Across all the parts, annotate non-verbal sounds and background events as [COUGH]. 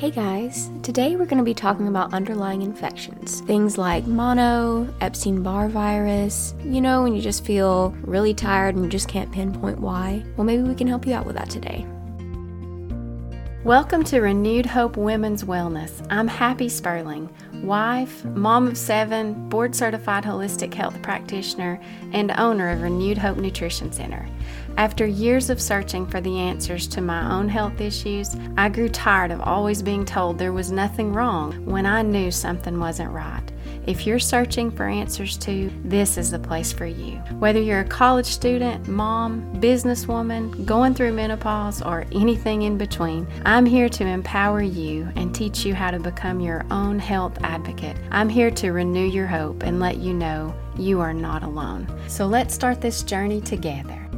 Hey guys, today we're going to be talking about underlying infections. Things like mono, Epstein Barr virus, you know, when you just feel really tired and you just can't pinpoint why. Well, maybe we can help you out with that today. Welcome to Renewed Hope Women's Wellness. I'm Happy Spurling, wife, mom of seven, board certified holistic health practitioner, and owner of Renewed Hope Nutrition Center. After years of searching for the answers to my own health issues, I grew tired of always being told there was nothing wrong when I knew something wasn't right. If you're searching for answers too, this is the place for you. Whether you're a college student, mom, businesswoman, going through menopause, or anything in between, I'm here to empower you and teach you how to become your own health advocate. I'm here to renew your hope and let you know you are not alone. So let's start this journey together.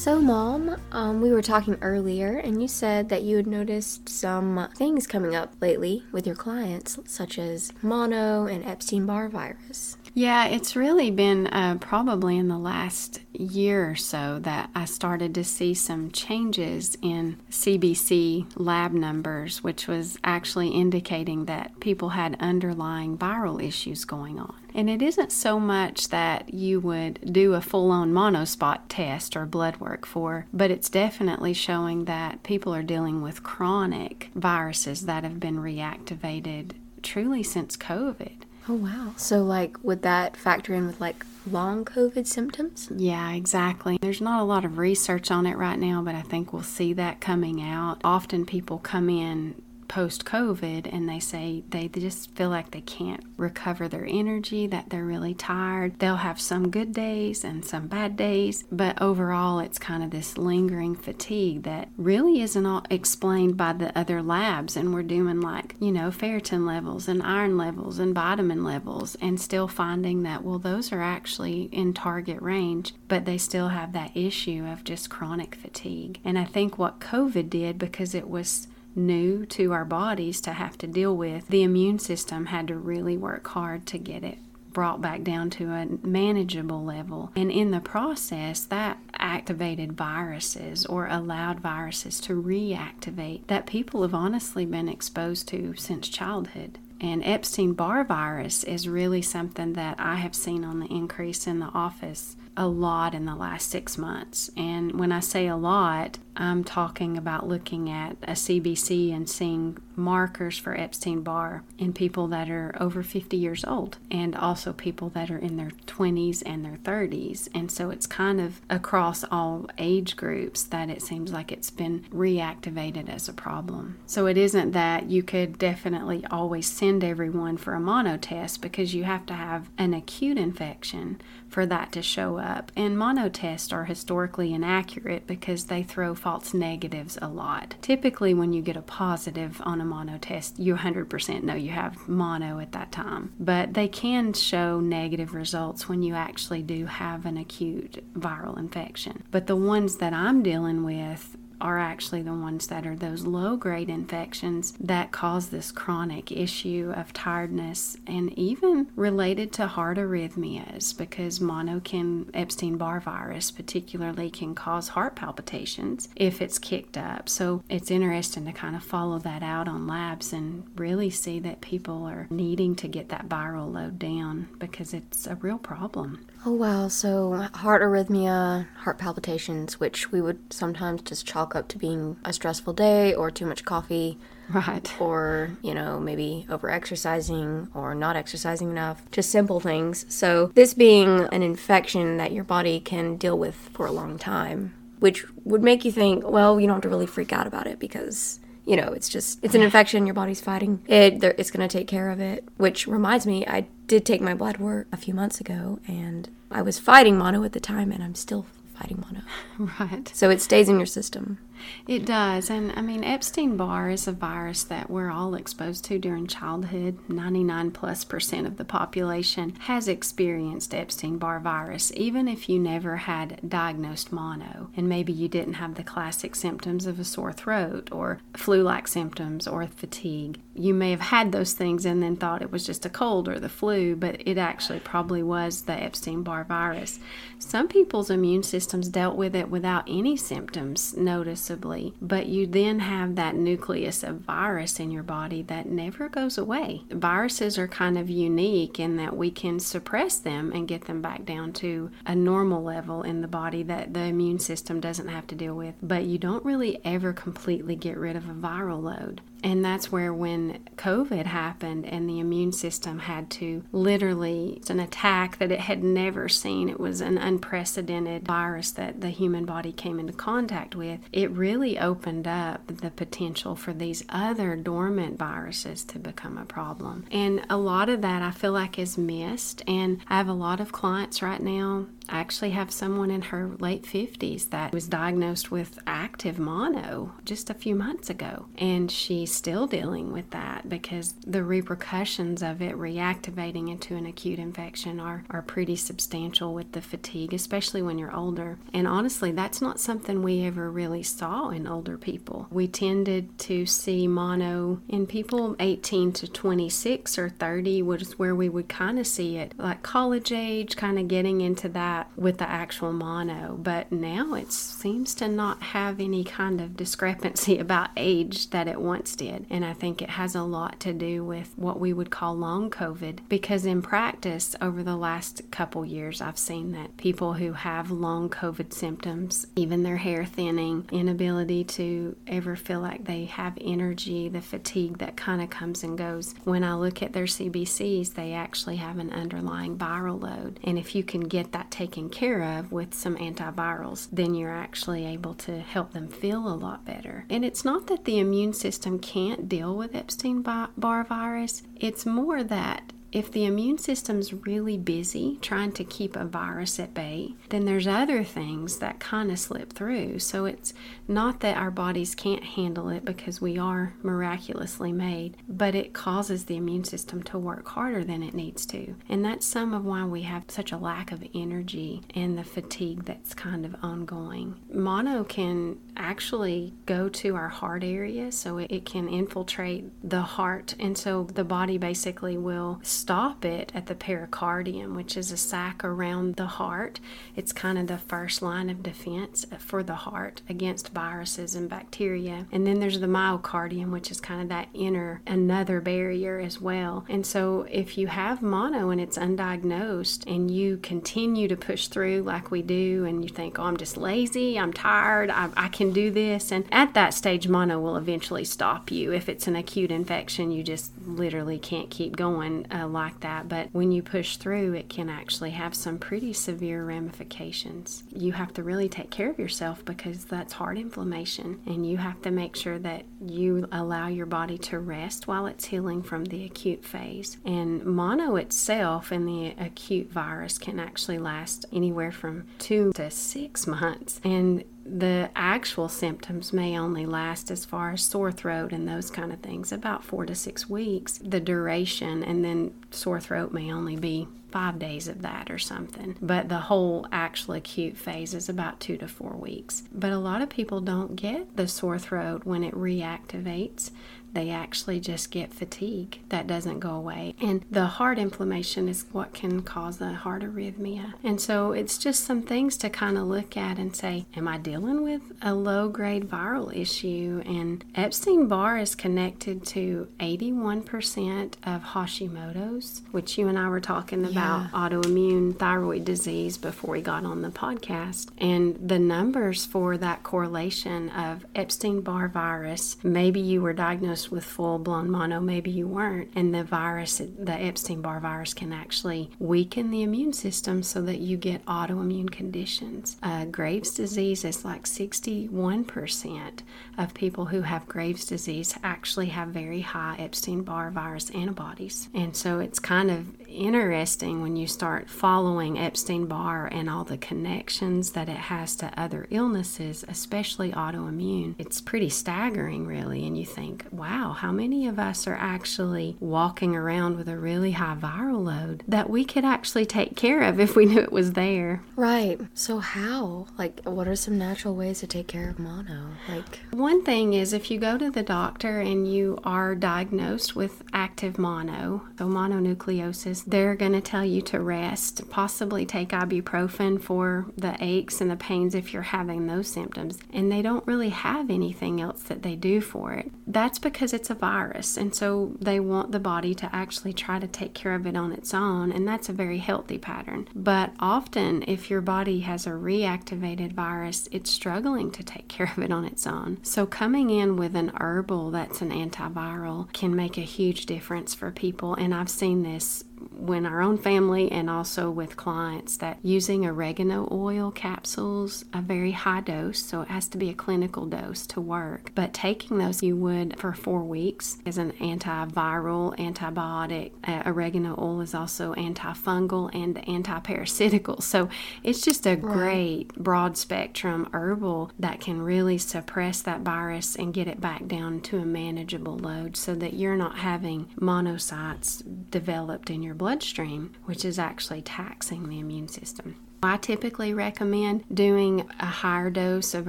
So, Mom, um, we were talking earlier, and you said that you had noticed some things coming up lately with your clients, such as mono and Epstein Barr virus. Yeah, it's really been uh, probably in the last year or so that I started to see some changes in CBC lab numbers, which was actually indicating that people had underlying viral issues going on. And it isn't so much that you would do a full on monospot test or blood work for, but it's definitely showing that people are dealing with chronic viruses that have been reactivated truly since COVID. Oh, wow. So, like, would that factor in with like long COVID symptoms? Yeah, exactly. There's not a lot of research on it right now, but I think we'll see that coming out. Often people come in post COVID and they say they just feel like they can't recover their energy, that they're really tired. They'll have some good days and some bad days, but overall it's kind of this lingering fatigue that really isn't all explained by the other labs. And we're doing like, you know, ferritin levels and iron levels and vitamin levels and still finding that, well, those are actually in target range, but they still have that issue of just chronic fatigue. And I think what COVID did, because it was new to our bodies to have to deal with, the immune system had to really work hard to get it brought back down to a manageable level. And in the process, that activated viruses or allowed viruses to reactivate that people have honestly been exposed to since childhood. And Epstein Barr virus is really something that I have seen on the increase in the office a lot in the last six months. And when I say a lot, I'm talking about looking at a CBC and seeing markers for Epstein Barr in people that are over 50 years old and also people that are in their 20s and their 30s. And so it's kind of across all age groups that it seems like it's been reactivated as a problem. So it isn't that you could definitely always send everyone for a mono test because you have to have an acute infection for that to show up. And mono tests are historically inaccurate because they throw false negatives a lot. Typically, when you get a positive on a mono test, you 100% know you have mono at that time. But they can show negative results when you actually do have an acute viral infection. But the ones that I'm dealing with are actually the ones that are those low grade infections that cause this chronic issue of tiredness and even related to heart arrhythmias because mono can Epstein Barr virus particularly can cause heart palpitations if it's kicked up. So it's interesting to kind of follow that out on labs and really see that people are needing to get that viral load down because it's a real problem. Oh wow, so heart arrhythmia, heart palpitations, which we would sometimes just chalk up to being a stressful day or too much coffee. Right. Or, you know, maybe over exercising or not exercising enough. Just simple things. So, this being an infection that your body can deal with for a long time, which would make you think, well, you don't have to really freak out about it because you know, it's just it's an infection. Your body's fighting it. It's going to take care of it. Which reminds me, I did take my blood work a few months ago, and I was fighting mono at the time, and I'm still fighting mono. [LAUGHS] Right. So it stays in your system. It does. And I mean, Epstein Barr is a virus that we're all exposed to during childhood. 99 plus percent of the population has experienced Epstein Barr virus, even if you never had diagnosed mono. And maybe you didn't have the classic symptoms of a sore throat or flu like symptoms or fatigue. You may have had those things and then thought it was just a cold or the flu, but it actually probably was the Epstein Barr virus. Some people's immune systems dealt with it without any symptoms noticeable possibly, but you then have that nucleus of virus in your body that never goes away. Viruses are kind of unique in that we can suppress them and get them back down to a normal level in the body that the immune system doesn't have to deal with, but you don't really ever completely get rid of a viral load. And that's where when COVID happened and the immune system had to literally, it's an attack that it had never seen. It was an unprecedented virus that the human body came into contact with. It really opened up the potential for these other dormant viruses to become a problem. And a lot of that I feel like is missed. And I have a lot of clients right now I actually have someone in her late 50s that was diagnosed with active mono just a few months ago. And she's still dealing with that because the repercussions of it reactivating into an acute infection are, are pretty substantial with the fatigue, especially when you're older. And honestly, that's not something we ever really saw in older people. We tended to see mono in people 18 to 26 or 30, was where we would kind of see it, like college age, kind of getting into that that with the actual mono, but now it seems to not have any kind of discrepancy [LAUGHS] about age that it once did. And I think it has a lot to do with what we would call long COVID, because in practice, over the last couple years, I've seen that people who have long COVID symptoms, even their hair thinning, inability to ever feel like they have energy, the fatigue that kind of comes and goes, when I look at their CBCs, they actually have an underlying viral load. And if you can get that taken taken care of with some antivirals, then you're actually able to help them feel a lot better. And it's not that the immune system can't deal with Epstein Barr virus, it's more that if the immune system's really busy trying to keep a virus at bay, then there's other things that kind of slip through. So it's not that our bodies can't handle it because we are miraculously made, but it causes the immune system to work harder than it needs to. And that's some of why we have such a lack of energy and the fatigue that's kind of ongoing. Mono can actually go to our heart area, so it, it can infiltrate the heart, and so the body basically will stop it at the pericardium, which is a sac around the heart. It's kind of the first line of defense for the heart against viruses and bacteria. And then there's the myocardium, which is kind of that inner, another barrier as well. And so if you have mono and it's undiagnosed and you continue to push through like we do, and you think, oh, I'm just lazy, I'm tired, I, I can do this, and at that stage, mono will eventually stop you. If it's an acute infection, you just literally can't keep going. Uh, like that, but when you push through, it can actually have some pretty severe ramifications. You have to really take care of yourself because that's heart inflammation, and you have to make sure that you allow your body to rest while it's healing from the acute phase. And mono itself and the acute virus can actually last anywhere from two to six months. And the actual symptoms may only last as far as sore throat and those kind of things, about four to six weeks. The duration, and then sore throat may only be five days of that or something. But the whole actual acute phase is about two to four weeks. But a lot of people don't get the sore throat when it reactivates they actually just get fatigue that doesn't go away. And the heart inflammation is what can cause a heart arrhythmia. And so it's just some things to kind of look at and say, Am I dealing with a low grade viral issue? And Epstein Barr is connected to 81% of Hashimoto's, which you and I were talking about yeah. autoimmune thyroid disease before we got on the podcast. And the numbers for that correlation of Epstein Barr virus, maybe you were diagnosed diagnosed with full blown mono, maybe you weren't. And the virus, the Epstein Barr virus, can actually weaken the immune system so that you get autoimmune conditions. Uh, Graves' disease is like 61% of people who have Graves' disease actually have very high Epstein Barr virus antibodies. And so it's kind of interesting when you start following Epstein Barr and all the connections that it has to other illnesses, especially autoimmune. It's pretty staggering, really. And you think, wow, how many of us are actually walking around with a really high viral load that we could actually take care of if we knew it was there? Right. So how? Like what are some natural ways to take care of mono? Like One thing is if you go to the doctor and you are diagnosed with active mono, so mononucleosis, they're going to tell you to rest, possibly take ibuprofen for the aches and the pains if you're having those symptoms. And they don't really have anything else that they do for it. That's because it's a virus. And so they want the body to actually try to take care of it on its own. And that's a very healthy pattern. But often, if your body has a reactivated virus, it's struggling to take care of it on its own. So coming in with an herbal that's an antiviral can make a huge difference for people. And I've seen this when our own family and also with clients that using oregano oil capsules a very high dose so it has to be a clinical dose to work. But taking those you would for four weeks as an antiviral antibiotic uh, oregano oil is also antifungal and antiparasitical. [LAUGHS] So it's just a great broad spectrum herbal that can really suppress that virus and get it back down to a manageable load so that you're not having monocytes developed in your bloodstream, which is actually taxing the immune system. I typically recommend doing a higher dose of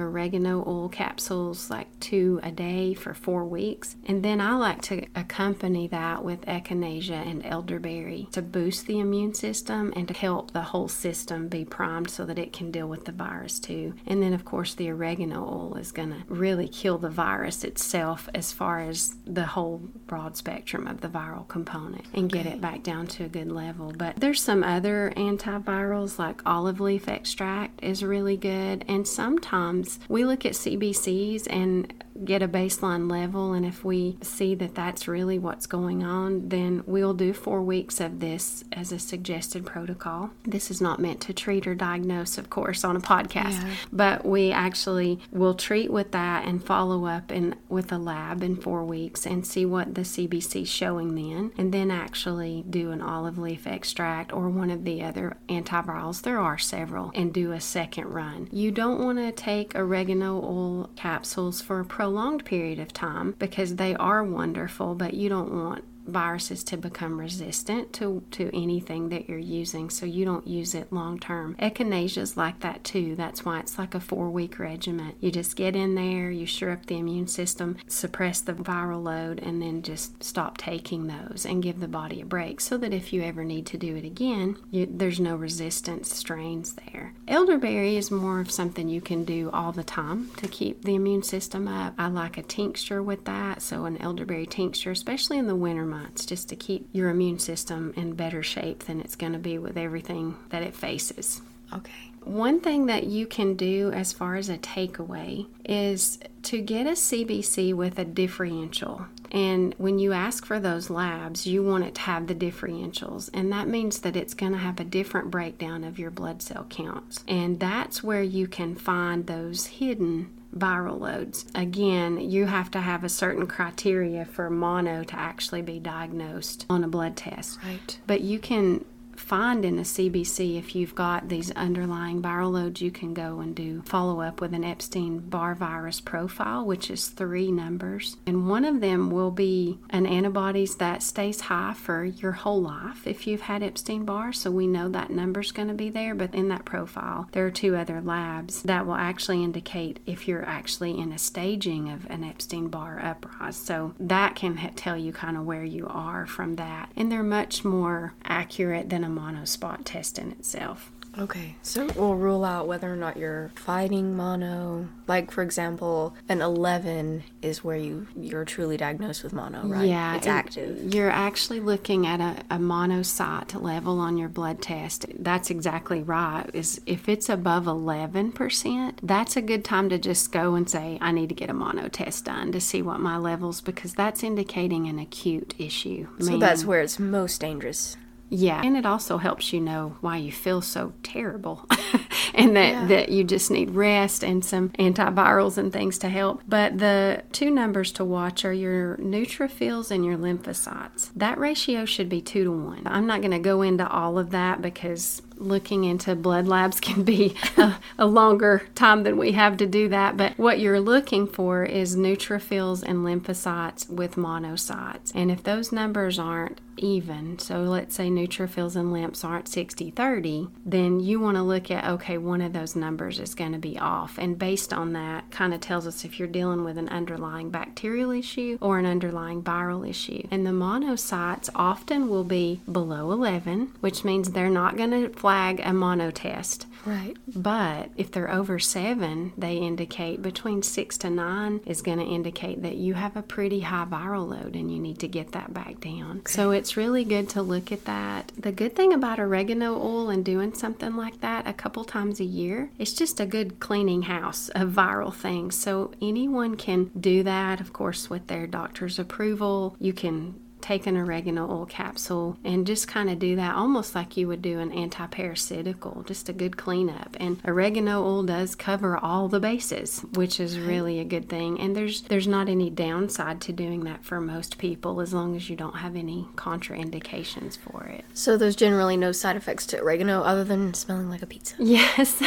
oregano oil capsules, like two a day for four weeks. And then I like to accompany that with echinacea and elderberry to boost the immune system and to help the whole system be primed so that it can deal with the virus too. And then, of course, the oregano oil is going to really kill the virus itself as far as the whole broad spectrum of the viral component and get it back down to a good level. But there's some other antivirals like all olive leaf extract is really good. And sometimes we look at CBCs and get a baseline level, and if we see that that's really what's going on, then we'll do four weeks of this as a suggested protocol. This is not meant to treat or diagnose, of course, on a podcast, Yeah. but we actually will treat with that and follow up in with a lab in four weeks and see what the CBC is showing then, and then actually do an olive leaf extract or one of the other antivirals. There are several, and do a second run. You don't want to take oregano oil capsules for a prolonged period of time because they are wonderful, but you don't want viruses to become resistant to, to anything that you're using so you don't use it long term. Echinacea is like that too. That's why it's like a four week regimen. You just get in there, you shore up the immune system, suppress the viral load, and then just stop taking those and give the body a break so that if you ever need to do it again, you, there's no resistance strains there. Elderberry is more of something you can do all the time to keep the immune system up. I like a tincture with that, so an elderberry tincture, especially in the winter months, just to keep your immune system in better shape than it's going to be with everything that it faces. okay. One thing that you can do as far as a takeaway is to get a CBC with a differential. And when you ask for those labs, you want it to have the differentials. And that means that it's going to have a different breakdown of your blood cell counts. And that's where you can find those hidden viral loads. Again, you have to have a certain criteria for mono to actually be diagnosed on a blood test. Right. But you can find in a CBC if you've got these underlying viral loads, you can go and do follow up with an Epstein Barr virus profile, which is three numbers. And one of them will be an antibodies that stays high for your whole life if you've had Epstein Barr. So we know that number's going to be there. But in that profile, there are two other labs that will actually indicate if you're actually in a staging of an Epstein Barr uprise. So that can tell you kind of where you are from that. And they're much more accurate than a monospot test in itself. Okay, so we'll rule out whether or not you're fighting mono. Like for example, an 11 is where you you're truly diagnosed with mono, right? Yeah, it's active. You're actually looking at a, a monocyte level on your blood test. That's exactly right. Is if it's above 11%, that's a good time to just go and say, I need to get a mono test done to see what my levels because that's indicating an acute issue. So meaning- that's where it's most dangerous. Yeah, and it also helps you know why you feel so terrible [LAUGHS] and that, Yeah. that you just need rest and some antivirals and things to help. But the two numbers to watch are your neutrophils and your lymphocytes. That ratio should be two to one. I'm not going to go into all of that because looking into blood labs [LAUGHS] can be a, a longer time than we have to do that. But what you're looking for is neutrophils and lymphocytes with monocytes. And if those numbers aren't even, so let's say neutrophils and lymphs aren't 60 30, then you want to look at okay, one of those numbers is going to be off. And based on that, kind of tells us if you're dealing with an underlying bacterial issue or an underlying viral issue. And the monocytes often will be below 11, which means they're not going to flag a mono test. Right. But if they're over seven, they indicate between six to nine is going to indicate that you have a pretty high viral load and you need to get that back down. Okay. So it's really good to look at that. The good thing about oregano oil and doing something like that a couple times a year, it's just a good cleaning house of viral things. So anyone can do that, of course, with their doctor's approval. You can take an oregano oil capsule and just kind of do that almost like you would do an anti-parasitical, just a good cleanup. And oregano oil does cover all the bases, which is really a good thing. And there's there's not any downside to doing that for most people as long as you don't have any contraindications for it. So there's generally no side effects to oregano other than smelling like a pizza. [LAUGHS] Yes.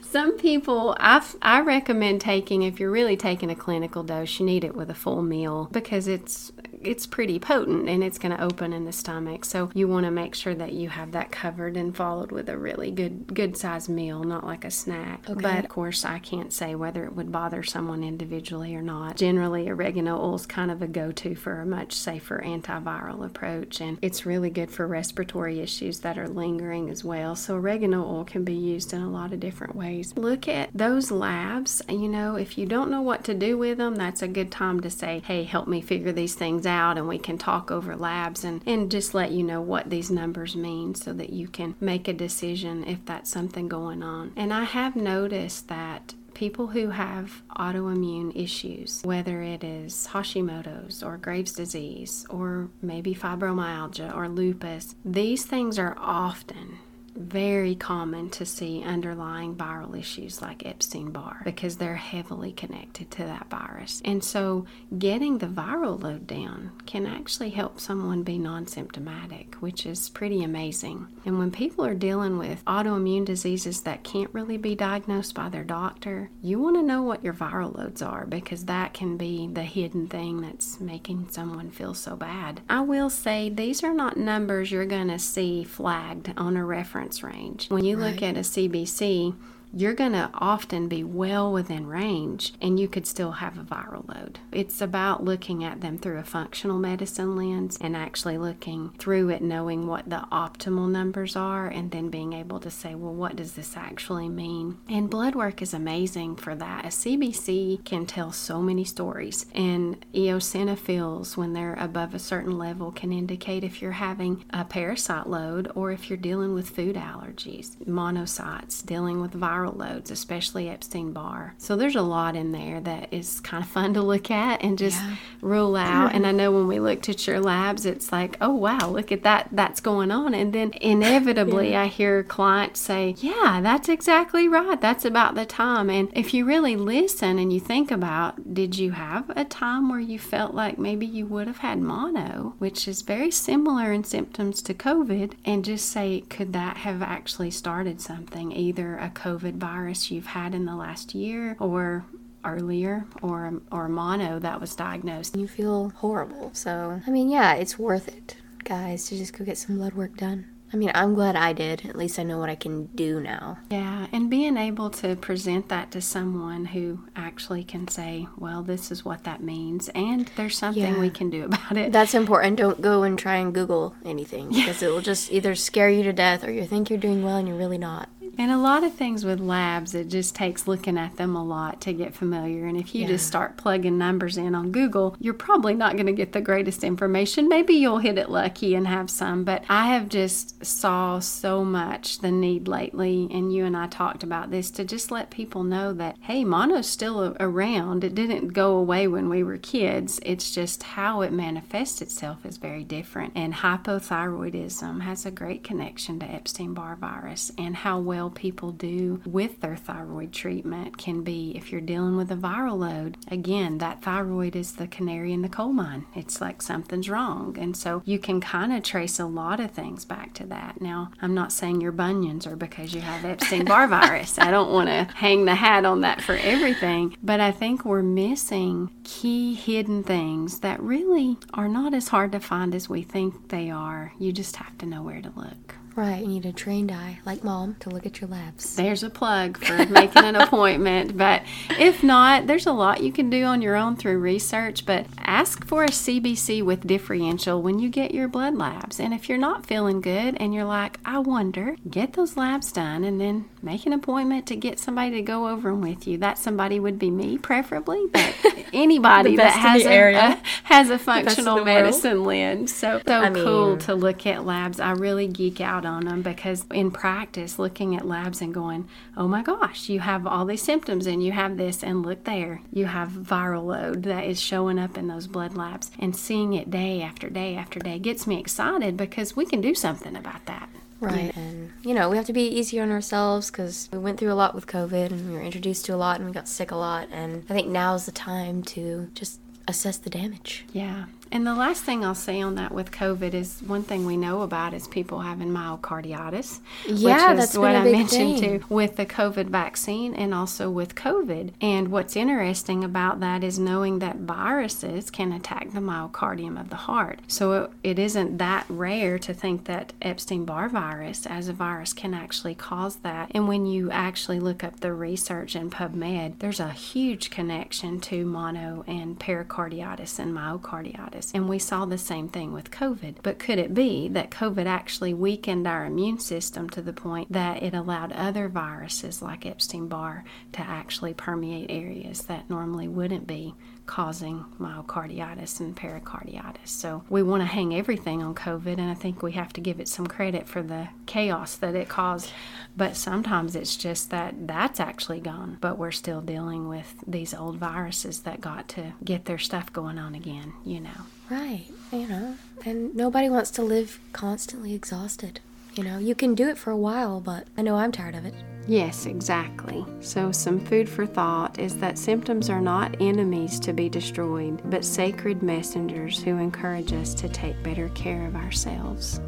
Some people I I recommend taking if you're really taking a clinical dose, you need it with a full meal because it's it's pretty potent and it's going to open in the stomach. So you want to make sure that you have that covered and followed with a really good good sized meal, not like a snack. Okay. But of course, I can't say whether it would bother someone individually or not. Generally, oregano oil is kind of a go-to for a much safer antiviral approach and it's really good for respiratory issues that are lingering as well. So oregano oil can be used in a lot of different ways. Look at those labs, you know, if you don't know what to do with them, that's a good time to say, "Hey, help me figure these things out." Out and we can talk over labs and, and just let you know what these numbers mean so that you can make a decision if that's something going on. And I have noticed that people who have autoimmune issues, whether it is Hashimoto's or Graves' disease or maybe fibromyalgia or lupus, these things are often very common to see underlying viral issues like Epstein Barr because they're heavily connected to that virus. And so, getting the viral load down can actually help someone be non symptomatic, which is pretty amazing. And when people are dealing with autoimmune diseases that can't really be diagnosed by their doctor, you want to know what your viral loads are because that can be the hidden thing that's making someone feel so bad. I will say these are not numbers you're going to see flagged on a reference range. When you right. look at a CBC, you're going to often be well within range and you could still have a viral load. It's about looking at them through a functional medicine lens and actually looking through it, knowing what the optimal numbers are, and then being able to say, well, what does this actually mean? And blood work is amazing for that. A CBC can tell so many stories, and eosinophils, when they're above a certain level, can indicate if you're having a parasite load or if you're dealing with food allergies. Monocytes, dealing with viral viral loads, especially Epstein Barr. So there's a lot in there that is kind of [LAUGHS] fun to look at and just yeah. rule out. And I [LAUGHS] know when we looked at your labs, it's like, oh wow, look at that, that's going on. And then inevitably, yeah. I hear clients say, yeah, that's exactly right. That's about the time. And if you really listen and you think about, did you have a time where you felt like maybe you would have had mono, which is very similar in symptoms to COVID, and just say, could that have actually started something, either a COVID COVID virus you've had in the last year or earlier or or mono that was diagnosed. You feel horrible. So, I mean, yeah, it's worth it, guys, to just go get some blood work done. I mean, I'm glad I did. At least I know what I can do now. Yeah, and being able to present that to someone who actually can say, well, this is what that means, and there's something yeah. we can do about it. That's important. Don't go and try and Google anything because it will just either scare you to death or you think you're doing well and you're really not. And a lot of things with labs, it just takes looking at them a lot to get familiar. And if you yeah. just start plugging numbers in on Google, you're probably not going to get the greatest information. Maybe you'll hit it lucky and have some, but I have just saw so much the need lately, and you and I talked about this to just let people know that hey, mono's still around. It didn't go away when we were kids. It's just how it manifests itself is very different. And hypothyroidism has a great connection to Epstein Barr virus and how well tell people do with their thyroid treatment can be if you're dealing with a viral load, again, that thyroid is the canary in the coal mine. It's like something's wrong. And so you can kind of trace a lot of things back to that. Now, I'm not saying your bunions are because you have Epstein Barr [LAUGHS] virus. I don't want to hang the hat on that for everything, but I think we're missing key hidden things that really are not as hard to find as we think they are. You just have to know where to look. Right, you need a trained eye, like mom, to look at your labs. There's a plug for making an appointment. [LAUGHS] But if not, there's a lot you can do on your own through research. But ask for a CBC with differential when you get your blood labs. And if you're not feeling good and you're like, I wonder, get those labs done and then make an appointment to get somebody to go over them with you. That somebody would be me, preferably, but [LAUGHS] anybody that [LAUGHS] has a, a, has a functional medicine lens. So, so I mean, cool to look at labs. I really geek out on them because in practice, looking at labs and going, oh my gosh, you have all these symptoms and you have this, and look there, you have viral load that is showing up in those blood labs. And seeing it day after day after day gets me excited because we can do something about that. Right. And, you know, we have to be easier on ourselves because we went through a lot with COVID and we were introduced to a lot and we got sick a lot. And I think now is the time to just assess the damage. Yeah. And the last thing I'll say on that with COVID is one thing we know about is people having myocarditis. Yeah, which is that's what I mentioned thing. too with the COVID vaccine and also with COVID. And what's interesting about that is knowing that viruses can attack the myocardium of the heart. So it isn't that rare to think that Epstein Barr virus as a virus can actually cause that. And when you actually look up the research in PubMed, there's a huge connection to mono and pericarditis and myocarditis. And we saw the same thing with COVID. But could it be that COVID actually weakened our immune system to the point that it allowed other viruses like Epstein Barr to actually permeate areas that normally wouldn't be? Causing myocarditis and pericarditis. So we want to hang everything on COVID, and I think we have to give it some credit for the chaos that it caused. But sometimes it's just that that's actually gone, but we're still dealing with these old viruses that got to get their stuff going on again, you know. Right, you know, and nobody wants to live constantly exhausted. You know, you can do it for a while, but I know I'm tired of it. Yes, exactly. So, some food for thought is that symptoms are not enemies to be destroyed, but sacred messengers who encourage us to take better care of ourselves.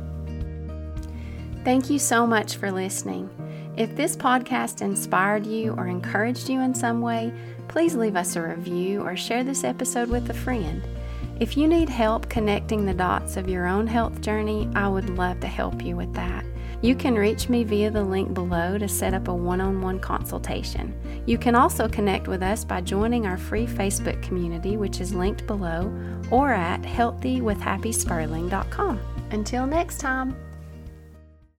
Thank you so much for listening. If this podcast inspired you or encouraged you in some way, please leave us a review or share this episode with a friend. If you need help connecting the dots of your own health journey, I would love to help you with that. You can reach me via the link below to set up a one on one consultation. You can also connect with us by joining our free Facebook community, which is linked below, or at healthywithhappyspurling.com. Until next time.